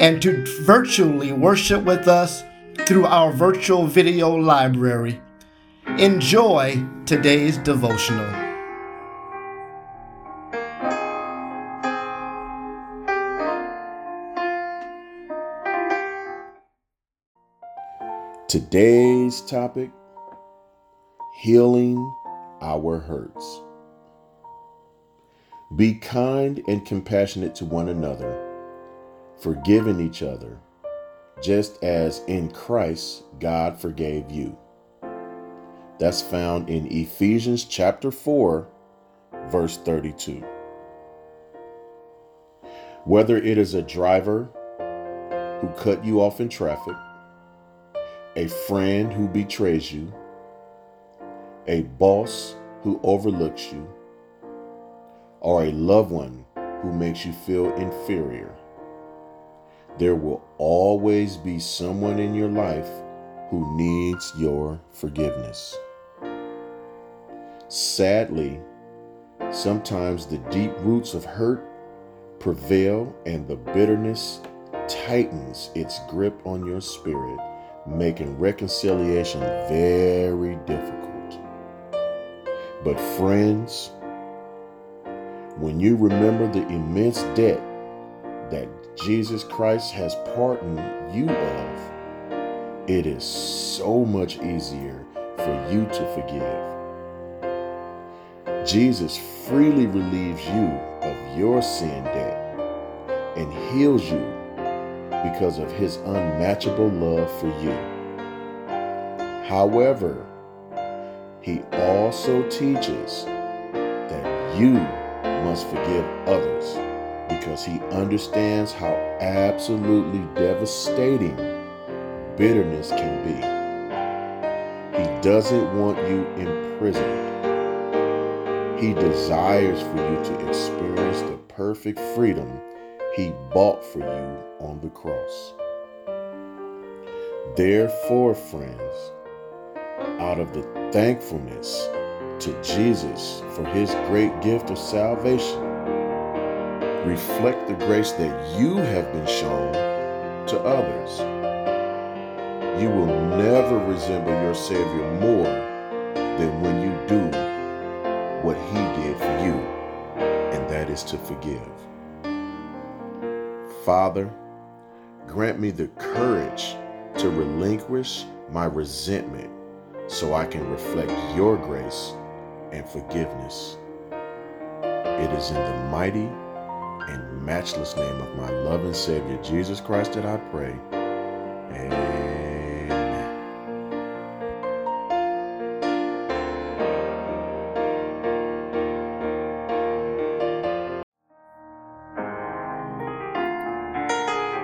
and to virtually worship with us through our virtual video library. Enjoy today's devotional. Today's topic Healing Our Hurts. Be kind and compassionate to one another forgiving each other, just as in Christ God forgave you. That's found in Ephesians chapter 4, verse 32. Whether it is a driver who cut you off in traffic, a friend who betrays you, a boss who overlooks you, or a loved one who makes you feel inferior. There will always be someone in your life who needs your forgiveness. Sadly, sometimes the deep roots of hurt prevail and the bitterness tightens its grip on your spirit, making reconciliation very difficult. But, friends, when you remember the immense debt that Jesus Christ has pardoned you of, it is so much easier for you to forgive. Jesus freely relieves you of your sin debt and heals you because of his unmatchable love for you. However, he also teaches that you must forgive others because he understands how absolutely devastating bitterness can be. He doesn't want you imprisoned. He desires for you to experience the perfect freedom he bought for you on the cross. Therefore, friends, out of the thankfulness to Jesus for his great gift of salvation, reflect the grace that you have been shown to others. You will never resemble your Savior more than when you do what He did for you, and that is to forgive. Father, grant me the courage to relinquish my resentment so I can reflect your grace and forgiveness. It is in the mighty and matchless name of my loving Savior, Jesus Christ, that I pray. Amen.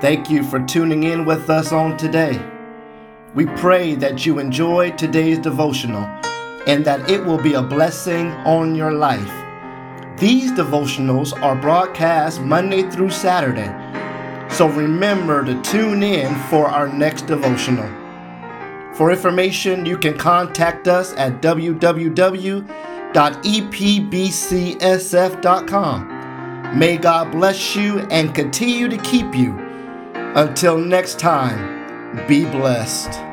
Thank you for tuning in with us on today. We pray that you enjoyed today's devotional and that it will be a blessing on your life. These devotionals are broadcast Monday through Saturday, so remember to tune in for our next devotional. For information, you can contact us at www.epbcsf.com. May God bless you and continue to keep you. Until next time, be blessed.